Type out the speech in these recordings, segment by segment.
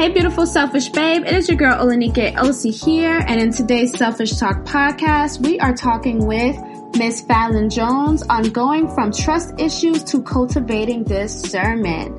Hey, beautiful selfish babe. It is your girl Olanike Osi here. And in today's Selfish Talk podcast, we are talking with Miss Fallon Jones on going from trust issues to cultivating discernment.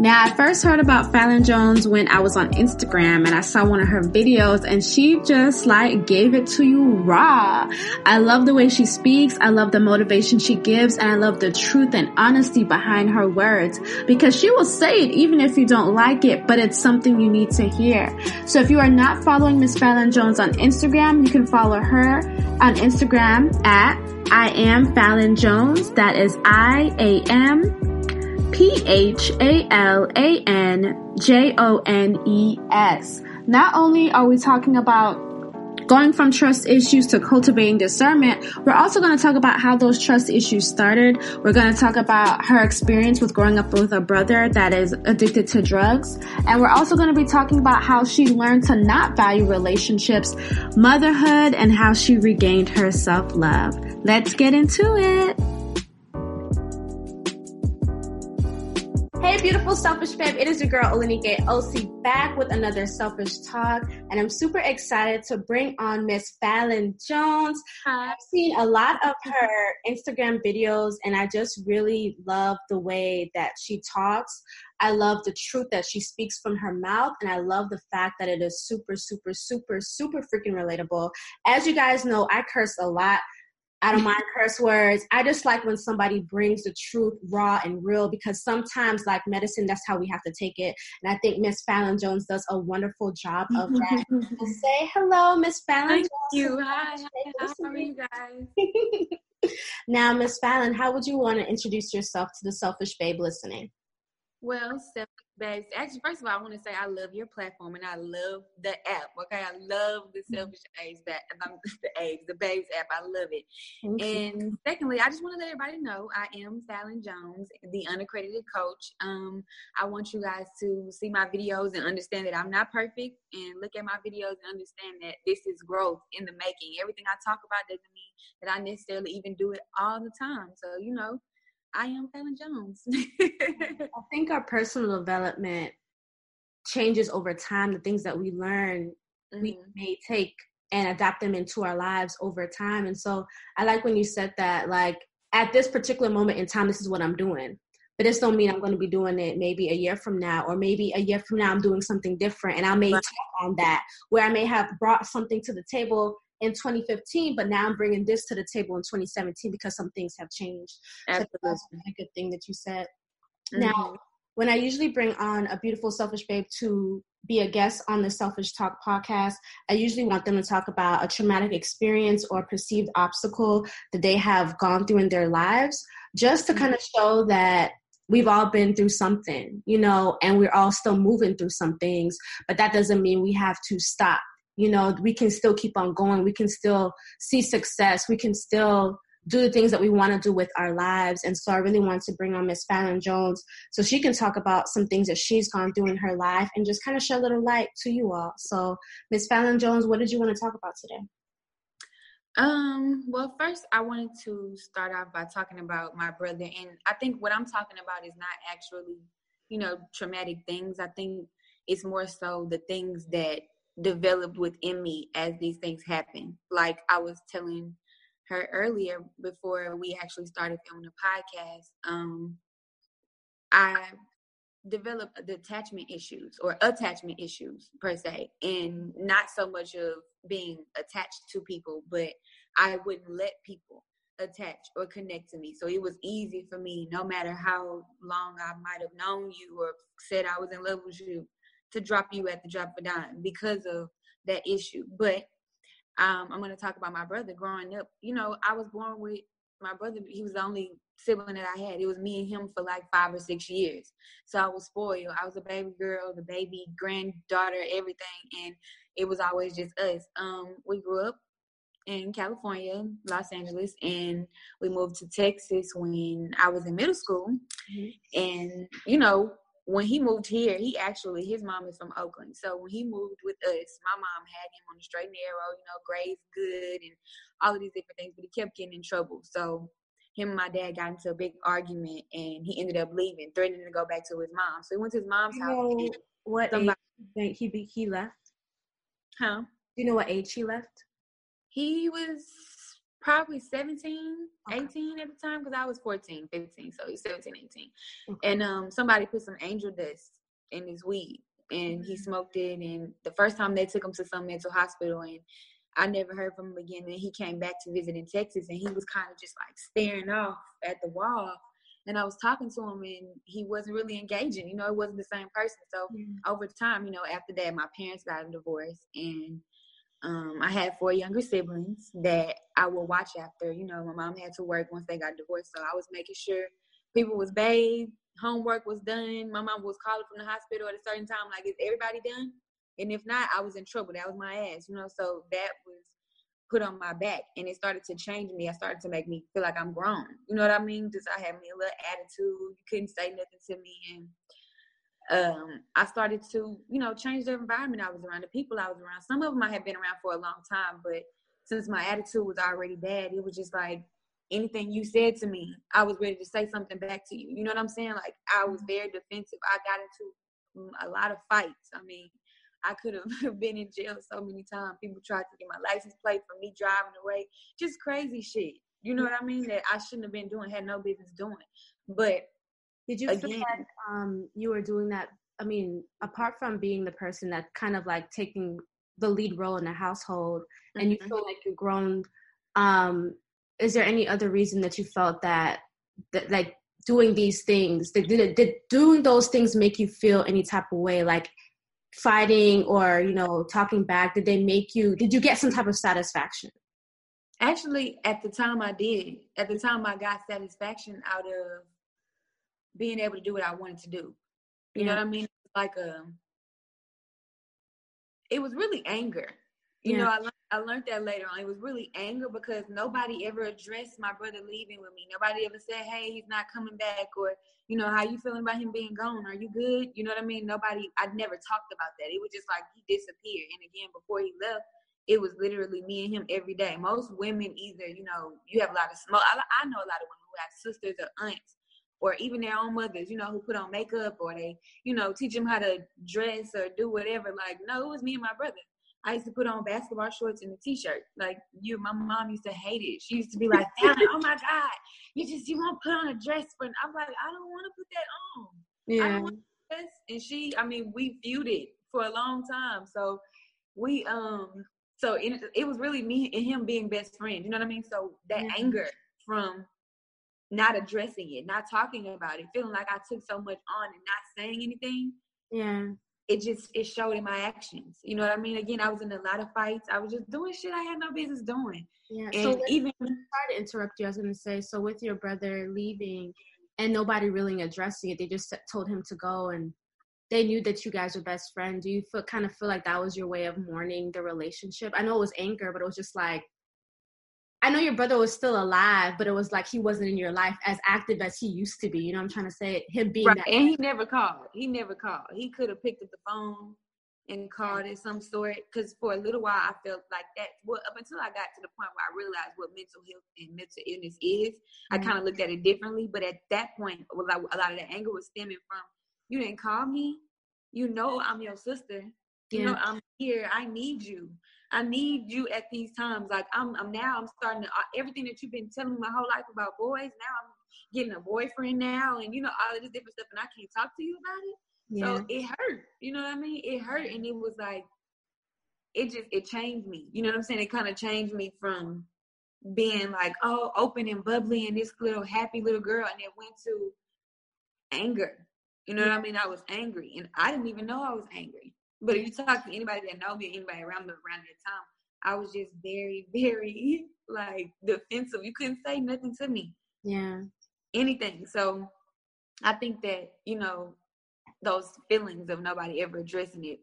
Now, I first heard about Fallon Jones when I was on Instagram and I saw one of her videos and she just like gave it to you raw. I love the way she speaks. I love the motivation she gives and I love the truth and honesty behind her words because she will say it even if you don't like it, but it's something you need to hear. So if you are not following Miss Fallon Jones on Instagram, you can follow her on Instagram at I am Fallon Jones. That is I A M P H A L A N J O N E S. Not only are we talking about going from trust issues to cultivating discernment, we're also going to talk about how those trust issues started. We're going to talk about her experience with growing up with a brother that is addicted to drugs. And we're also going to be talking about how she learned to not value relationships, motherhood, and how she regained her self love. Let's get into it. Hey, beautiful selfish babe. It is your girl Olanike OC back with another selfish talk, and I'm super excited to bring on Miss Fallon Jones. Hi. I've seen a lot of her Instagram videos, and I just really love the way that she talks. I love the truth that she speaks from her mouth, and I love the fact that it is super, super, super, super freaking relatable. As you guys know, I curse a lot. I don't mind curse words. I just like when somebody brings the truth raw and real because sometimes, like medicine, that's how we have to take it. And I think Miss Fallon Jones does a wonderful job of that. say hello, Miss Fallon. Thank Jones. you. Hi. Hi. How are you guys? now, Miss Fallon, how would you want to introduce yourself to the selfish babe listening? Well, Babes, actually, first of all, I want to say I love your platform and I love the app. Okay, I love the mm-hmm. Selfish Babes, the Babes, the Babes app. I love it. Thank and you. secondly, I just want to let everybody know I am Fallon Jones, the unaccredited coach. Um, I want you guys to see my videos and understand that I'm not perfect, and look at my videos and understand that this is growth in the making. Everything I talk about doesn't mean that I necessarily even do it all the time. So you know, I am Fallon Jones. I think our personal development changes over time. The things that we learn, mm-hmm. we may take and adapt them into our lives over time. And so I like when you said that, like, at this particular moment in time, this is what I'm doing. But this don't mean I'm going to be doing it maybe a year from now, or maybe a year from now I'm doing something different, and I may right. talk on that where I may have brought something to the table in 2015, but now I'm bringing this to the table in 2017 because some things have changed. Absolutely. So that's a good thing that you said. Mm-hmm. Now, when I usually bring on a beautiful selfish babe to be a guest on the Selfish Talk podcast, I usually want them to talk about a traumatic experience or perceived obstacle that they have gone through in their lives, just to kind of show that we've all been through something, you know, and we're all still moving through some things, but that doesn't mean we have to stop you know we can still keep on going. We can still see success. We can still do the things that we want to do with our lives. And so i really want to bring on miss fallon jones so she can talk about some things that she's gone through in her life and just kind of shed a little light to you all. So miss fallon jones what did you want to talk about today? Um well first i wanted to start off by talking about my brother. And i think what i'm talking about is not actually you know traumatic things. I think it's more so the things that developed within me as these things happen. Like I was telling her earlier before we actually started filming the podcast, um, I developed detachment issues or attachment issues per se, and not so much of being attached to people, but I wouldn't let people attach or connect to me. So it was easy for me, no matter how long I might have known you or said I was in love with you, to drop you at the drop of a dime because of that issue. But um, I'm going to talk about my brother growing up. You know, I was born with my brother, he was the only sibling that I had. It was me and him for like five or six years. So I was spoiled. I was a baby girl, the baby granddaughter, everything, and it was always just us. Um, we grew up in California, Los Angeles, and we moved to Texas when I was in middle school. Mm-hmm. And you know, when he moved here, he actually his mom is from Oakland. So when he moved with us, my mom had him on the straight and narrow, you know, grades good and all of these different things, but he kept getting in trouble. So him and my dad got into a big argument and he ended up leaving, threatening to go back to his mom. So he went to his mom's you house. what somebody, age he he left? Huh? Do you know what age he left? He was probably 17, okay. 18 at the time because I was 14, 15. So he's 17, 18. Okay. And um, somebody put some angel dust in his weed and he mm-hmm. smoked it. And the first time they took him to some mental hospital and I never heard from him again. And he came back to visit in Texas and he was kind of just like staring off at the wall. And I was talking to him and he wasn't really engaging. You know, it wasn't the same person. So mm-hmm. over time, you know, after that, my parents got a divorce and um, I had four younger siblings that I would watch after. You know, my mom had to work once they got divorced, so I was making sure people was bathed, homework was done. My mom was calling from the hospital at a certain time, like, "Is everybody done?" And if not, I was in trouble. That was my ass, you know. So that was put on my back, and it started to change me. I started to make me feel like I'm grown. You know what I mean? Just I had me a little attitude. You couldn't say nothing to me, and um, I started to, you know, change the environment I was around, the people I was around. Some of them I had been around for a long time, but since my attitude was already bad, it was just like anything you said to me, I was ready to say something back to you. You know what I'm saying? Like I was mm-hmm. very defensive. I got into mm, a lot of fights. I mean, I could have been in jail so many times. People tried to get my license plate for me driving away. Just crazy shit. You know mm-hmm. what I mean? That I shouldn't have been doing, had no business doing. But did you Again, feel like um, you were doing that? I mean, apart from being the person that kind of like taking the lead role in the household, mm-hmm. and you mm-hmm. feel like you've grown, um, is there any other reason that you felt that, that like doing these things, did, did, did doing those things make you feel any type of way, like fighting or you know talking back? Did they make you? Did you get some type of satisfaction? Actually, at the time I did. At the time I got satisfaction out of being able to do what I wanted to do. You yeah. know what I mean? Like a, um, it was really anger. You yeah. know, I learned, I learned that later on. It was really anger because nobody ever addressed my brother leaving with me. Nobody ever said, "Hey, he's not coming back," or you know, "How you feeling about him being gone? Are you good?" You know what I mean? Nobody. I never talked about that. It was just like he disappeared. And again, before he left, it was literally me and him every day. Most women either, you know, you have a lot of small. I, I know a lot of women who have sisters or aunts or even their own mothers, you know, who put on makeup or they, you know, teach them how to dress or do whatever. Like, no, it was me and my brother. I used to put on basketball shorts and a t-shirt. Like you, my mom used to hate it. She used to be like, "Oh my god, you just you want to put on a dress for?" I'm like, I don't want to put that on. Yeah. I don't want dress. And she, I mean, we feuded for a long time. So we, um, so it, it was really me and him being best friends. You know what I mean? So that mm-hmm. anger from not addressing it, not talking about it, feeling like I took so much on and not saying anything. Yeah. It just it showed in my actions. You know what I mean? Again, I was in a lot of fights. I was just doing shit I had no business doing. Yeah. And so even sorry to interrupt you, I was gonna say, so with your brother leaving and nobody really addressing it, they just told him to go and they knew that you guys were best friends. Do you feel kind of feel like that was your way of mourning the relationship? I know it was anger, but it was just like I know your brother was still alive, but it was like he wasn't in your life as active as he used to be. You know I'm trying to say? Him being right. that. And he never called. He never called. He could have picked up the phone and called at some sort. Because for a little while, I felt like that. Well, up until I got to the point where I realized what mental health and mental illness is, mm-hmm. I kind of looked at it differently. But at that point, a lot of the anger was stemming from you didn't call me. You know I'm your sister. You yeah. know I'm here. I need you. I need you at these times. Like I'm, I'm now, I'm starting to uh, everything that you've been telling me my whole life about boys. Now I'm getting a boyfriend now, and you know all of this different stuff, and I can't talk to you about it. Yeah. So it hurt. You know what I mean? It hurt, and it was like, it just it changed me. You know what I'm saying? It kind of changed me from being like, oh, open and bubbly and this little happy little girl, and it went to anger. You know what I mean? I was angry, and I didn't even know I was angry. But if you talk to anybody that know me, anybody around me around that time, I was just very, very like defensive. You couldn't say nothing to me. Yeah. Anything. So I think that, you know, those feelings of nobody ever addressing it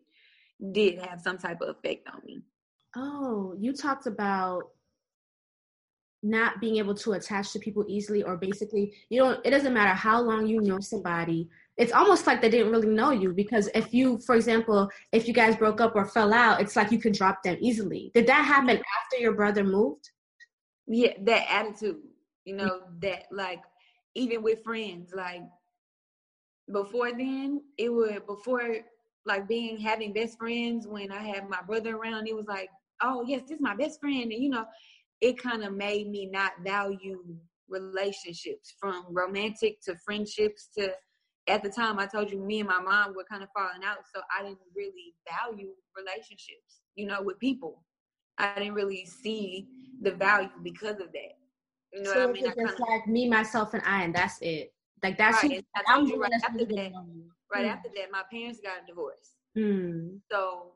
did have some type of effect on me. Oh, you talked about not being able to attach to people easily or basically you don't it doesn't matter how long you know somebody it's almost like they didn't really know you because if you for example if you guys broke up or fell out it's like you could drop them easily. Did that happen after your brother moved? Yeah that attitude you know that like even with friends like before then it would before like being having best friends when i had my brother around it was like oh yes this is my best friend and you know it kind of made me not value relationships from romantic to friendships to at the time I told you me and my mom were kind of falling out, so I didn't really value relationships, you know, with people. I didn't really see the value because of that. You know so what I mean? It's just like me, myself, and I, and that's it. Like that's right. Who, I told you right after that. Right mm. after that, my parents got a divorce. Mm. So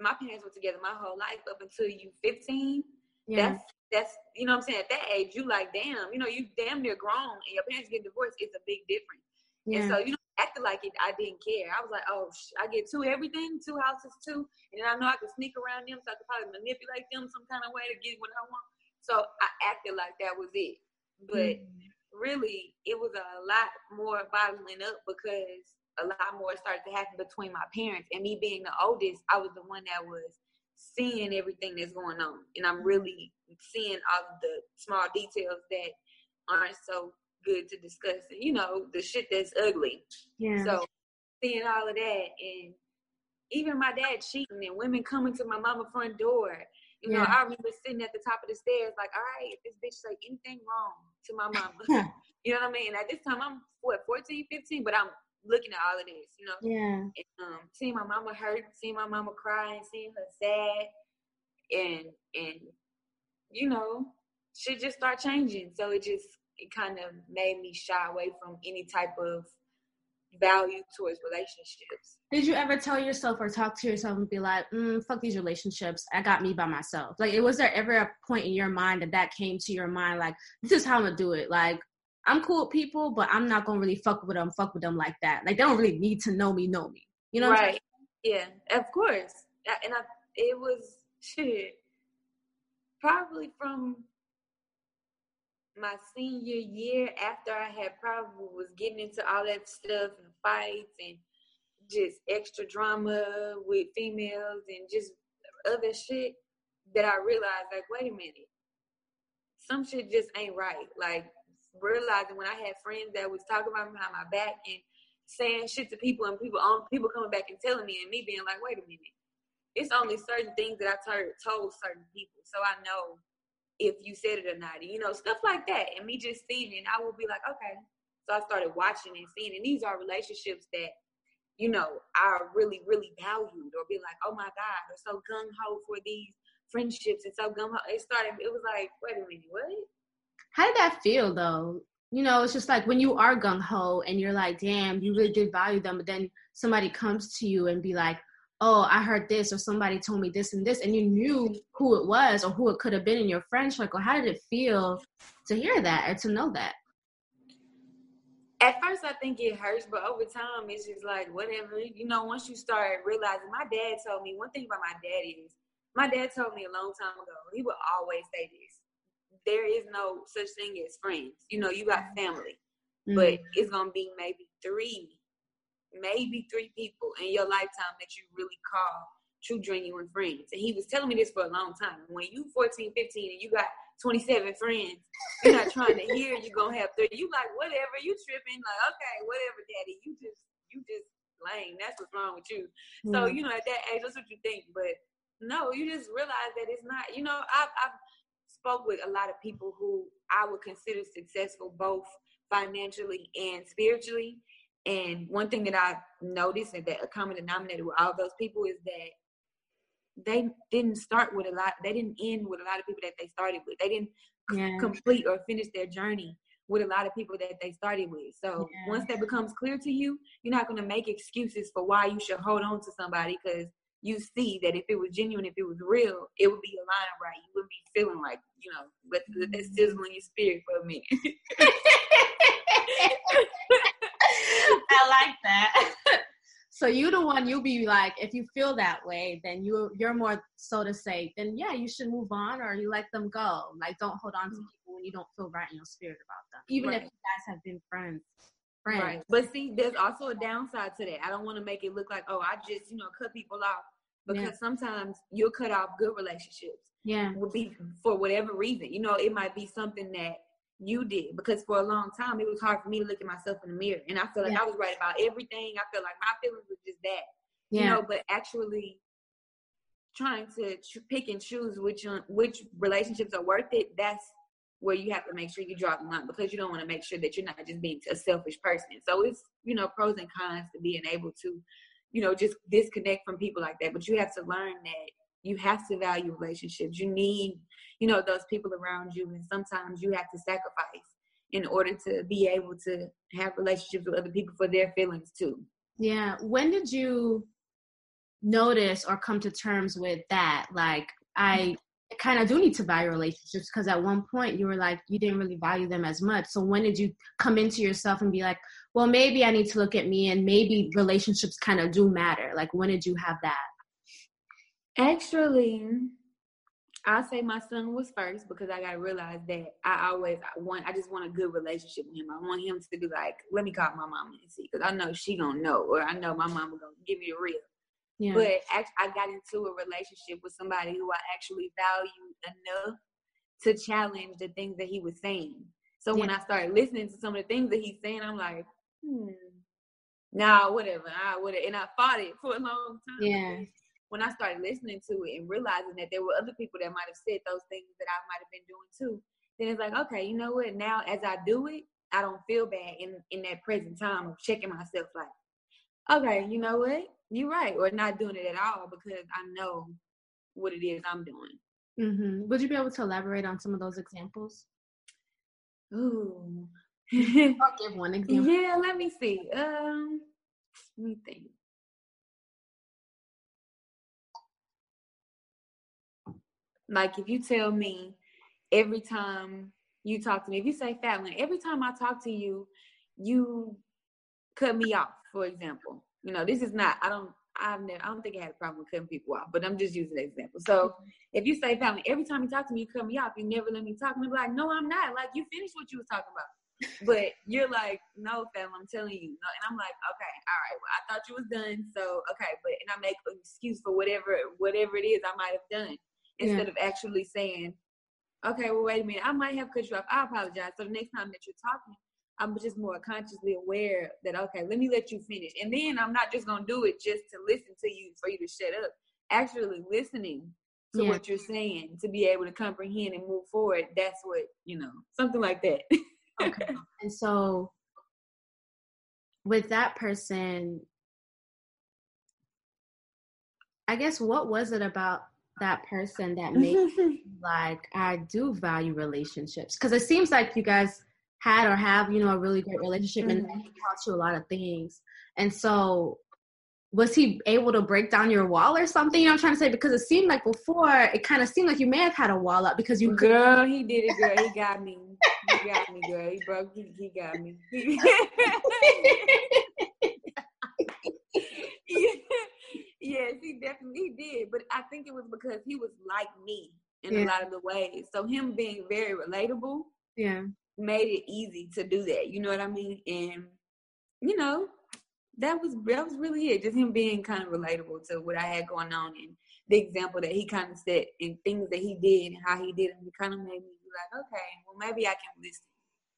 my parents were together my whole life up until you 15. Yeah. That's that's you know what I'm saying. At that age, you like damn, you know, you damn near grown, and your parents get divorced. It's a big difference. Yeah. And so you know, acted like it, I didn't care. I was like, oh, sh- I get two everything, two houses, two, and then I know I could sneak around them, so I could probably manipulate them some kind of way to get what I want. So I acted like that was it, but mm. really, it was a lot more bottling up because a lot more started to happen between my parents and me being the oldest. I was the one that was seeing everything that's going on, and I'm really seeing all the small details that aren't so good to discuss. You know, the shit that's ugly. Yeah. So seeing all of that and even my dad cheating and women coming to my mama front door. You yeah. know, I remember sitting at the top of the stairs like, all right, if this bitch say anything wrong to my mama. you know what I mean? At this time I'm what, 14, 15, but I'm looking at all of this, you know? Yeah. And, um, seeing my mama hurt, seeing my mama crying, seeing her sad and and you know, shit just start changing. So it just it kind of made me shy away from any type of value towards relationships. Did you ever tell yourself or talk to yourself and be like, mm, "Fuck these relationships. I got me by myself." Like, was there ever a point in your mind that that came to your mind, like, "This is how I'm gonna do it." Like, I'm cool with people, but I'm not gonna really fuck with them. Fuck with them like that. Like, they don't really need to know me. Know me. You know? Right. Yeah. Of course. And I, it was shit. Probably from my senior year after I had probably was getting into all that stuff and fights and just extra drama with females and just other shit that I realized like, wait a minute, some shit just ain't right. Like realizing when I had friends that was talking about me behind my back and saying shit to people and people on people coming back and telling me and me being like, wait a minute. It's only certain things that I told certain people. So I know if you said it or not, you know, stuff like that. And me just seeing it, I would be like, okay. So I started watching and seeing, and these are relationships that, you know, are really, really valued, or be like, oh my God, they're so gung ho for these friendships and so gung ho. It started, it was like, wait a minute, what? How did that feel though? You know, it's just like when you are gung ho and you're like, damn, you really did value them, but then somebody comes to you and be like, oh, I heard this or somebody told me this and this, and you knew who it was or who it could have been in your friend circle. How did it feel to hear that or to know that? At first, I think it hurts, but over time, it's just like whatever. You know, once you start realizing, my dad told me one thing about my dad is my dad told me a long time ago. He would always say this: there is no such thing as friends. You know, you got family, mm-hmm. but it's gonna be maybe three maybe three people in your lifetime that you really call true genuine friends. And he was telling me this for a long time. When you 14, 15 and you got 27 friends, you're not trying to hear you're gonna have 30. You like whatever, you tripping, like, okay, whatever, daddy. You just you just lame. That's what's wrong with you. Mm-hmm. So, you know, at that age, that's what you think. But no, you just realize that it's not, you know, I've I've spoke with a lot of people who I would consider successful both financially and spiritually and one thing that I noticed and that a common denominator with all those people is that they didn't start with a lot, they didn't end with a lot of people that they started with. They didn't yeah. complete or finish their journey with a lot of people that they started with. So yeah. once that becomes clear to you, you're not going to make excuses for why you should hold on to somebody because you see that if it was genuine, if it was real, it would be aligned right. You wouldn't be feeling like, you know, let, let that mm-hmm. sizzle in your spirit for a minute. I like that. So you the one you'll be like, if you feel that way, then you you're more so to say, then yeah, you should move on or you let them go. Like don't hold on to mm. people when you don't feel right in your spirit about them. Even right. if you guys have been friends. Friends. Right. But see, there's also a downside to that. I don't want to make it look like, oh, I just, you know, cut people off. Because yeah. sometimes you'll cut off good relationships. Yeah. Will be for whatever reason. You know, it might be something that you did because for a long time it was hard for me to look at myself in the mirror and i feel like yeah. i was right about everything i feel like my feelings were just that yeah. you know but actually trying to pick and choose which which relationships are worth it that's where you have to make sure you draw the line because you don't want to make sure that you're not just being a selfish person so it's you know pros and cons to being able to you know just disconnect from people like that but you have to learn that you have to value relationships. You need, you know, those people around you, and sometimes you have to sacrifice in order to be able to have relationships with other people for their feelings too. Yeah. When did you notice or come to terms with that? Like, I kind of do need to value relationships because at one point you were like, you didn't really value them as much. So when did you come into yourself and be like, well, maybe I need to look at me and maybe relationships kind of do matter? Like, when did you have that? Actually, I'll say my son was first because I gotta realize that I always I want I just want a good relationship with him. I want him to be like, let me call my mama and see, because I know she gonna know, or I know my mama gonna give me the real. Yeah. But I got into a relationship with somebody who I actually valued enough to challenge the things that he was saying. So yeah. when I started listening to some of the things that he's saying, I'm like, hmm, nah, whatever. I would and I fought it for a long time. Yeah when I started listening to it and realizing that there were other people that might have said those things that I might have been doing too, then it's like, okay, you know what? Now as I do it, I don't feel bad in in that present time of checking myself like, okay, you know what? You're right, or not doing it at all because I know what it is I'm doing. Mm-hmm. Would you be able to elaborate on some of those examples? Ooh. I'll give one example. Yeah, let me see. Um, let me think. Like if you tell me every time you talk to me, if you say family, every time I talk to you, you cut me off, for example. You know, this is not, I don't, I've never, I don't think I had a problem with cutting people off, but I'm just using an example. So if you say family, every time you talk to me, you cut me off. You never let me talk. And I'm like, no, I'm not. Like you finished what you was talking about. but you're like, no, fam, I'm telling you. No. And I'm like, okay, all right. Well, I thought you was done. So okay, but and I make an excuse for whatever whatever it is I might have done instead yeah. of actually saying, okay, well, wait a minute, I might have cut you off. I apologize. So the next time that you're talking, I'm just more consciously aware that, okay, let me let you finish. And then I'm not just going to do it just to listen to you for you to shut up. Actually listening to yeah. what you're saying to be able to comprehend and move forward. That's what, you know, something like that. okay. And so with that person, I guess what was it about that person that makes like I do value relationships because it seems like you guys had or have you know a really great relationship mm-hmm. and taught you a lot of things and so was he able to break down your wall or something? You know I'm trying to say? Because it seemed like before, it kind of seemed like you may have had a wall up because you. Girl, he did it, girl. He got me. He got me, girl. He broke. He, he got me. yes, he definitely did. But I think it was because he was like me in yeah. a lot of the ways. So him being very relatable, yeah, made it easy to do that. You know what I mean? And you know, that was that was really it. Just him being kind of relatable to what I had going on and the example that he kind of set and things that he did and how he did it. It kind of made me be like, okay, well maybe I can listen.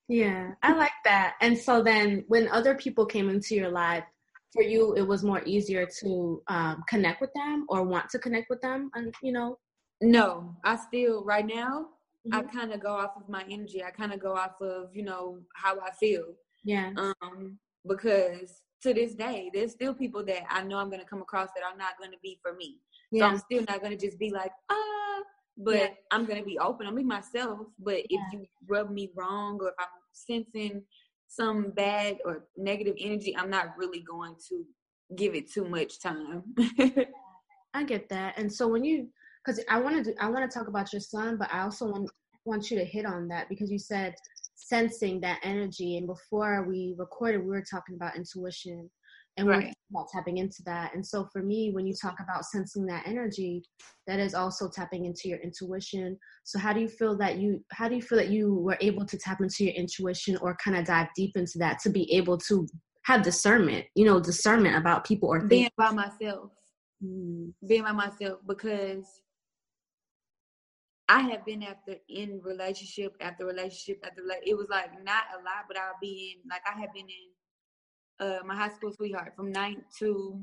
Yeah, I like that. And so then when other people came into your life, for you it was more easier to um, connect with them or want to connect with them and you know no i still right now mm-hmm. i kind of go off of my energy i kind of go off of you know how i feel yeah um because to this day there's still people that i know i'm going to come across that are not going to be for me yeah. so i'm still not going to just be like ah but yeah. i'm going to be open i'm be myself but yeah. if you rub me wrong or if i'm sensing some bad or negative energy, I'm not really going to give it too much time. I get that. And so when you, because I want to, do, I want to talk about your son, but I also want want you to hit on that because you said sensing that energy, and before we recorded, we were talking about intuition, and right. we're about tapping into that. And so for me, when you talk about sensing that energy, that is also tapping into your intuition. So how do you feel that you, how do you feel that you were able to tap into your intuition or kind of dive deep into that to be able to have discernment, you know, discernment about people or being by myself, mm. being by myself because I have been after in relationship after relationship after like it was like not a lot, but I'll be in like I have been in uh, my high school sweetheart from ninth to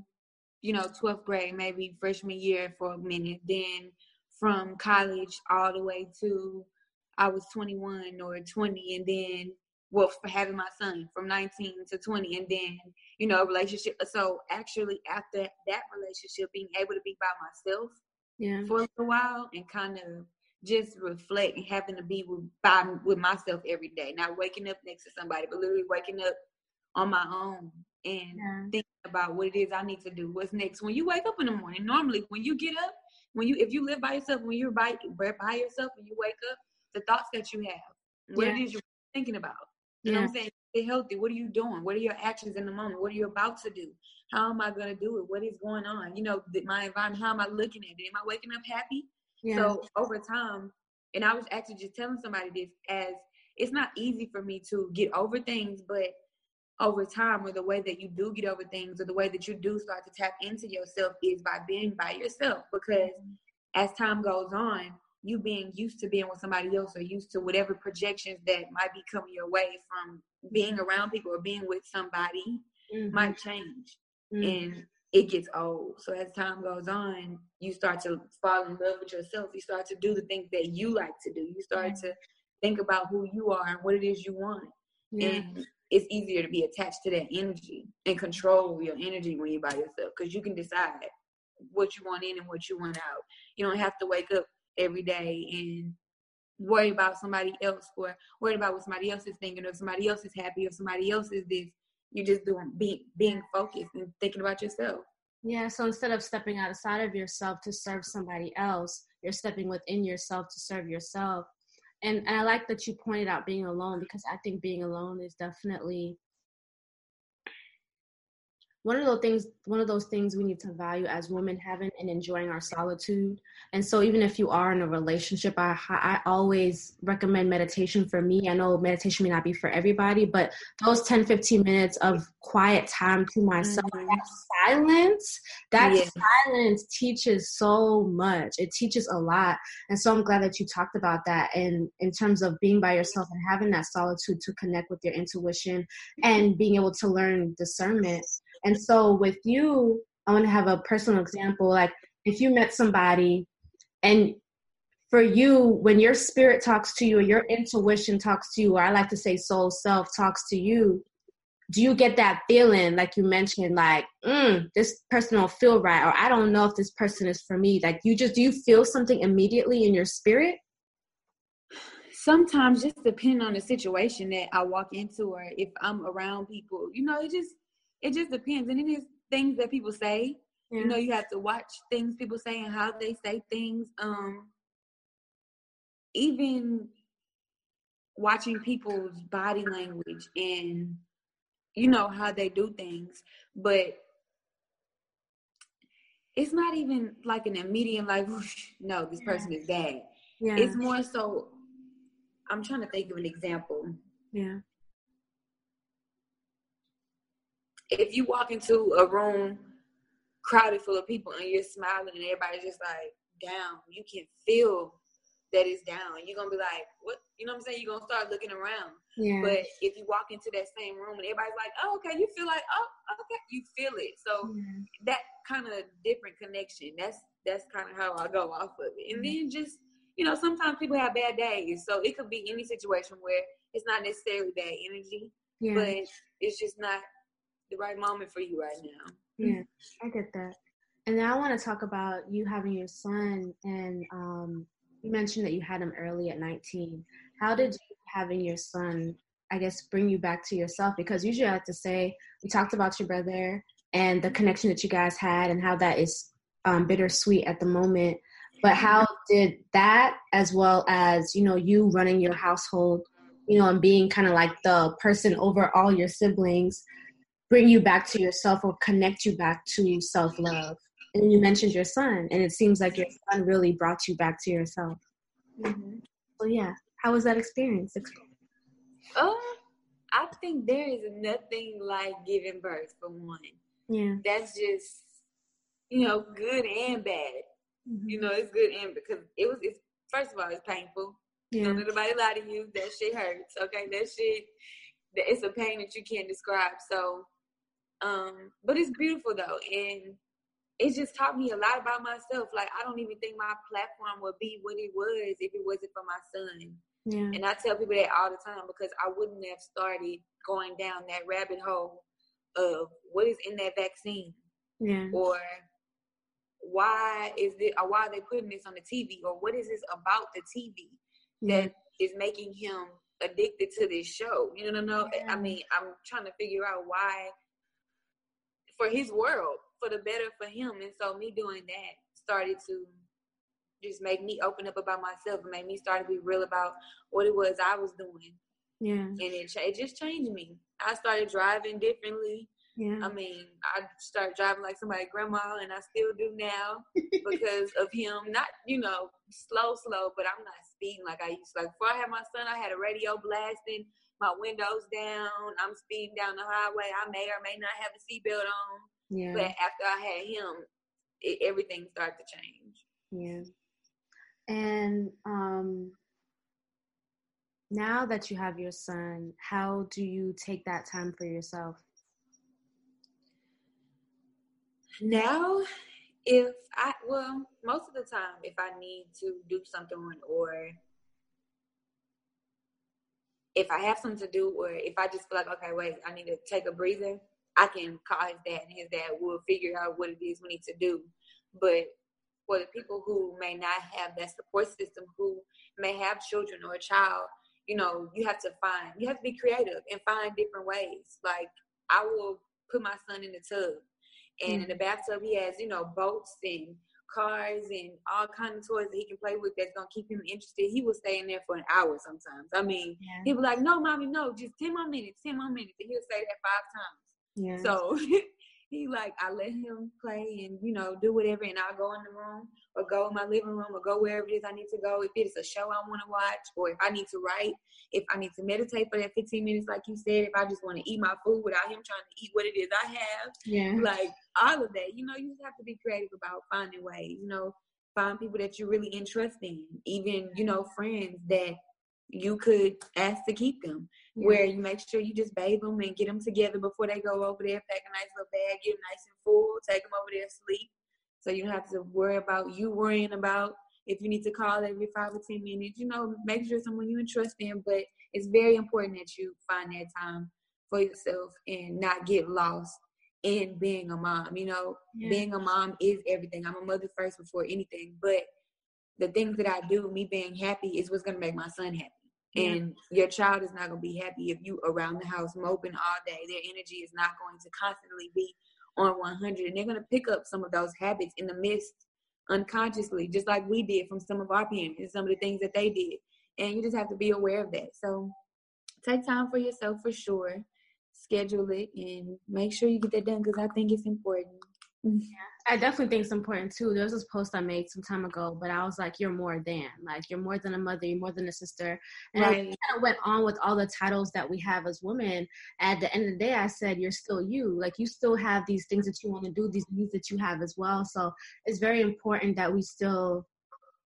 you know 12th grade, maybe freshman year for a minute, then from college all the way to I was 21 or 20, and then well for having my son from 19 to 20 and then you know a relationship. So actually after that relationship being able to be by myself yeah. for a while and kind of just reflect and having to be with by with myself every day. Not waking up next to somebody but literally waking up on my own and yeah. thinking about what it is i need to do what's next when you wake up in the morning normally when you get up when you if you live by yourself when you're by, by yourself and you wake up the thoughts that you have what yeah. it is you're thinking about you yeah. know what I'm saying? Stay healthy. What are you doing? What are your actions in the moment? What are you about to do? How am I going to do it? What is going on? You know, my environment, how am I looking at it? Am I waking up happy? Yeah. So over time, and I was actually just telling somebody this as it's not easy for me to get over things, but over time or the way that you do get over things or the way that you do start to tap into yourself is by being by yourself because mm-hmm. as time goes on you being used to being with somebody else or used to whatever projections that might be coming your way from being around people or being with somebody mm-hmm. might change mm-hmm. and it gets old so as time goes on you start to fall in love with yourself you start to do the things that you like to do you start to think about who you are and what it is you want yeah. and it's easier to be attached to that energy and control your energy when you're by yourself because you can decide what you want in and what you want out you don't have to wake up every day and worry about somebody else or worry about what somebody else is thinking or somebody else is happy or somebody else is this. You're just doing being being focused and thinking about yourself. Yeah, so instead of stepping outside of yourself to serve somebody else, you're stepping within yourself to serve yourself. And, and I like that you pointed out being alone because I think being alone is definitely one of those things one of those things we need to value as women having and enjoying our solitude. And so even if you are in a relationship i i always recommend meditation for me. I know meditation may not be for everybody but those 10 15 minutes of quiet time to myself mm-hmm. that silence that yeah. silence teaches so much. It teaches a lot. And so i'm glad that you talked about that and in terms of being by yourself and having that solitude to connect with your intuition and being able to learn discernment and so with you, I want to have a personal example. Like if you met somebody and for you, when your spirit talks to you or your intuition talks to you, or I like to say soul self talks to you, do you get that feeling like you mentioned like mm, this person don't feel right or i don't know if this person is for me like you just do you feel something immediately in your spirit sometimes just depending on the situation that i walk into or if i'm around people you know it just it just depends. And it is things that people say. Yeah. You know, you have to watch things people say and how they say things. Um, even watching people's body language and you know how they do things, but it's not even like an immediate like, whoosh, no, this person is bad. Yeah. It's more so. I'm trying to think of an example. Yeah. If you walk into a room crowded full of people and you're smiling and everybody's just like down, you can feel that it's down. You're gonna be like, what? You know what I'm saying? You're gonna start looking around. Yeah. But if you walk into that same room and everybody's like, oh, okay, you feel like, oh, okay, you feel it. So yeah. that kind of different connection. That's that's kind of how I go off of it. And then just you know, sometimes people have bad days, so it could be any situation where it's not necessarily bad energy, yeah. but it's just not the right moment for you right now. Yeah, I get that. And now I want to talk about you having your son, and um, you mentioned that you had him early at 19. How did you having your son, I guess, bring you back to yourself? Because usually I have to say, we talked about your brother and the connection that you guys had, and how that is um, bittersweet at the moment. But how did that, as well as you know, you running your household, you know, and being kind of like the person over all your siblings, bring you back to yourself or connect you back to self love? And you mentioned your son, and it seems like your son really brought you back to yourself. Mm-hmm. So yeah, how was that experience? Oh, I think there is nothing like giving birth for one. Yeah, that's just you know good and bad. Mm-hmm. You know, it's good and because it was. It's first of all, it's painful. Yeah. Don't nobody lie to you. That shit hurts. Okay, that shit. It's a pain that you can't describe. So, um, but it's beautiful though, and it just taught me a lot about myself. Like I don't even think my platform would be what it was if it wasn't for my son. Yeah. And I tell people that all the time because I wouldn't have started going down that rabbit hole of what is in that vaccine. Yeah. Or why is it or why are they putting this on the TV or what is this about the TV yeah. that is making him addicted to this show? You know, no, yeah. I mean, I'm trying to figure out why for his world for the better for him. And so me doing that started to just make me open up about myself and made me start to be real about what it was I was doing. Yeah. And it, it just changed me. I started driving differently. Yeah. I mean, I start driving like somebody grandma, and I still do now because of him. Not, you know, slow, slow, but I'm not speeding like I used to. Like before I had my son, I had a radio blasting, my windows down. I'm speeding down the highway. I may or may not have a seatbelt on. Yeah. But after I had him, it, everything started to change. Yeah. And um, now that you have your son, how do you take that time for yourself? Now, if I, well, most of the time, if I need to do something or if I have something to do or if I just feel like, okay, wait, I need to take a breather, I can call his dad and his dad will figure out what it is we need to do. But for the people who may not have that support system, who may have children or a child, you know, you have to find, you have to be creative and find different ways. Like I will put my son in the tub and mm-hmm. in the bathtub he has, you know, boats and cars and all kinds of toys that he can play with that's gonna keep him interested. He will stay in there for an hour sometimes. I mean, yeah. he'll be like, "No, mommy, no, just ten more minutes, ten more minutes," and he'll say that five times. Yeah. So he like I let him play and you know do whatever, and I'll go in the room or go in my living room or go wherever it is I need to go. If it's a show I want to watch, or if I need to write, if I need to meditate for that 15 minutes, like you said, if I just want to eat my food without him trying to eat what it is I have, yeah, like all of that. You know, you have to be creative about finding ways. You know, find people that you really interest in, even you know friends that you could ask to keep them. Yeah. Where you make sure you just bathe them and get them together before they go over there, pack a nice little bag, get them nice and full, take them over there sleep. So you don't have to worry about you worrying about if you need to call every five or ten minutes. You know, make sure someone you trust in. But it's very important that you find that time for yourself and not get lost in being a mom. You know, yeah. being a mom is everything. I'm a mother first before anything. But the things that I do, me being happy, is what's gonna make my son happy. And your child is not going to be happy if you around the house moping all day. Their energy is not going to constantly be on 100. And they're going to pick up some of those habits in the midst unconsciously, just like we did from some of our parents and some of the things that they did. And you just have to be aware of that. So take time for yourself for sure. Schedule it and make sure you get that done because I think it's important. Yeah, I definitely think it's important too. There was this post I made some time ago, but I was like, "You're more than like you're more than a mother, you're more than a sister." And right. I kind of went on with all the titles that we have as women. At the end of the day, I said, "You're still you. Like you still have these things that you want to do, these needs that you have as well." So it's very important that we still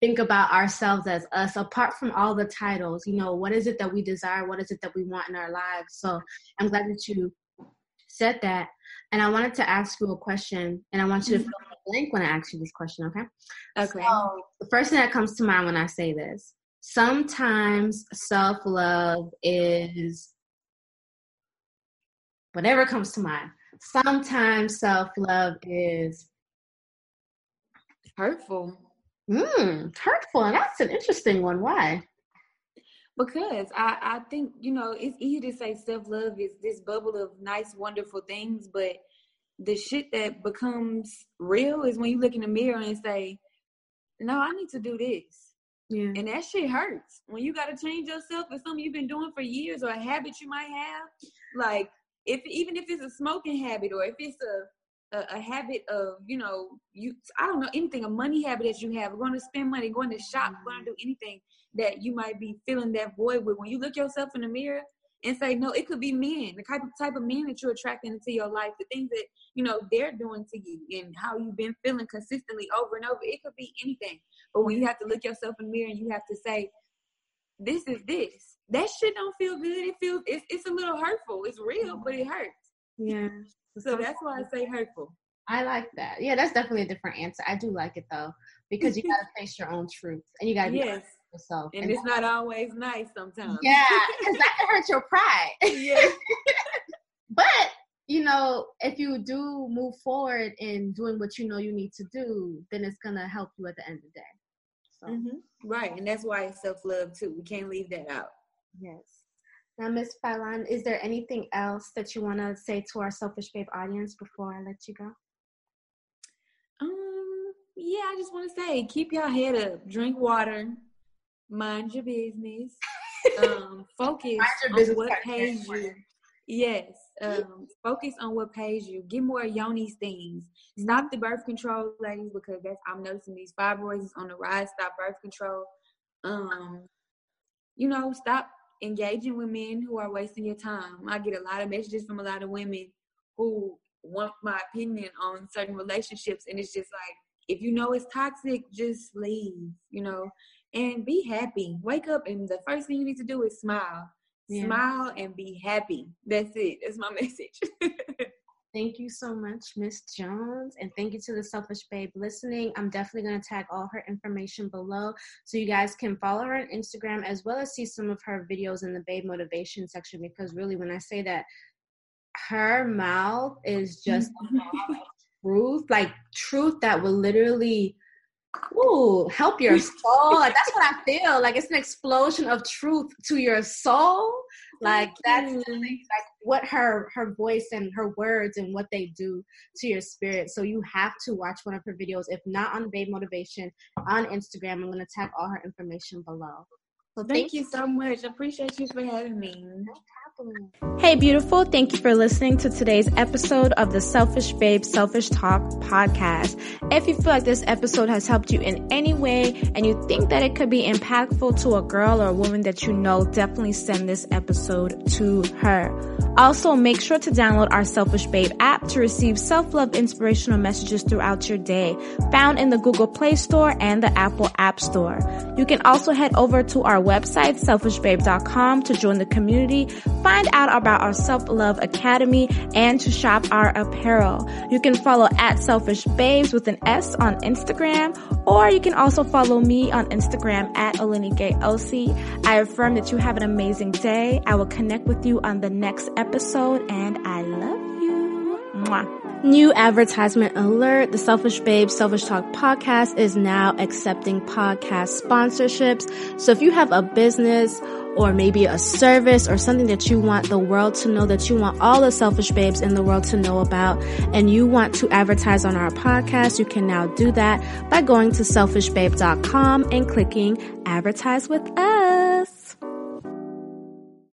think about ourselves as us apart from all the titles you know what is it that we desire what is it that we want in our lives so i'm glad that you said that and I wanted to ask you a question, and I want you to mm-hmm. fill in the blank when I ask you this question, okay? Okay. So, the first thing that comes to mind when I say this sometimes self love is whatever comes to mind. Sometimes self love is hurtful. Hmm, hurtful. And that's an interesting one. Why? Because I, I think, you know, it's easy to say self love is this bubble of nice, wonderful things, but the shit that becomes real is when you look in the mirror and say, "No, I need to do this." Yeah. And that shit hurts when you got to change yourself for something you've been doing for years or a habit you might have. Like if even if it's a smoking habit or if it's a a, a habit of you know you I don't know anything a money habit that you have going to spend money going to shop going to mm-hmm. do anything that you might be filling that void with. When you look yourself in the mirror and say no it could be men the type of type of men that you're attracting into your life the things that you know they're doing to you and how you've been feeling consistently over and over it could be anything. But when you have to look yourself in the mirror and you have to say this is this that shit don't feel good. It feels it's, it's a little hurtful. It's real but it hurts. Yeah. so that's why i say hurtful. I like that. Yeah, that's definitely a different answer. I do like it though because you got to face your own truth and you got to be yes. honest with yourself. and it's not always nice sometimes yeah, because that can hurt your pride. yeah but you know, if you do move forward in doing what you know you need to do, then it's gonna help you at the end of the day. So hmm right and that's why it's self-love too we can't leave that out yes. Now, Miss Fallon, is there anything else that you want to say to our Selfish Babe audience before I let you go? Um, yeah, I just want to say, keep your head up, drink water, mind your business, um, focus your on what pays you. Yes, um, focus on what pays you. Get more yoni things. Stop the birth control, ladies, because that's I'm noticing these fibroids is on the rise. Stop birth control. Um, you know, stop engaging with men who are wasting your time. I get a lot of messages from a lot of women who want my opinion on certain relationships, and it's just like, if you know it's toxic, just leave. You know, and be happy. Wake up, and the first thing you need to do is smile. Yeah. Smile and be happy. That's it. That's my message. Thank you so much, Miss Jones, and thank you to the Selfish Babe listening. I'm definitely going to tag all her information below so you guys can follow her on Instagram as well as see some of her videos in the Babe Motivation section because really, when I say that, her mouth is just mm-hmm. truth, like truth that will literally ooh, help your soul. Like that's what I feel. Like it's an explosion of truth to your soul. Like that's Thank the you. thing, like what her her voice and her words and what they do to your spirit. So you have to watch one of her videos. If not on Babe Motivation on Instagram, I'm gonna tag all her information below. So Thank you so much. I appreciate you for having me. Hey, beautiful. Thank you for listening to today's episode of the Selfish Babe Selfish Talk podcast. If you feel like this episode has helped you in any way and you think that it could be impactful to a girl or a woman that you know, definitely send this episode to her. Also, make sure to download our Selfish Babe app to receive self-love inspirational messages throughout your day, found in the Google Play Store and the Apple App Store. You can also head over to our website, selfishbabe.com to join the community, find out about our self-love academy, and to shop our apparel. You can follow at Selfish Babes with an S on Instagram, or you can also follow me on Instagram at OlenikeOC. I affirm that you have an amazing day. I will connect with you on the next episode, and I love you. Mwah. New advertisement alert. The Selfish Babe Selfish Talk podcast is now accepting podcast sponsorships. So if you have a business or maybe a service or something that you want the world to know that you want all the selfish babes in the world to know about and you want to advertise on our podcast, you can now do that by going to selfishbabe.com and clicking advertise with us.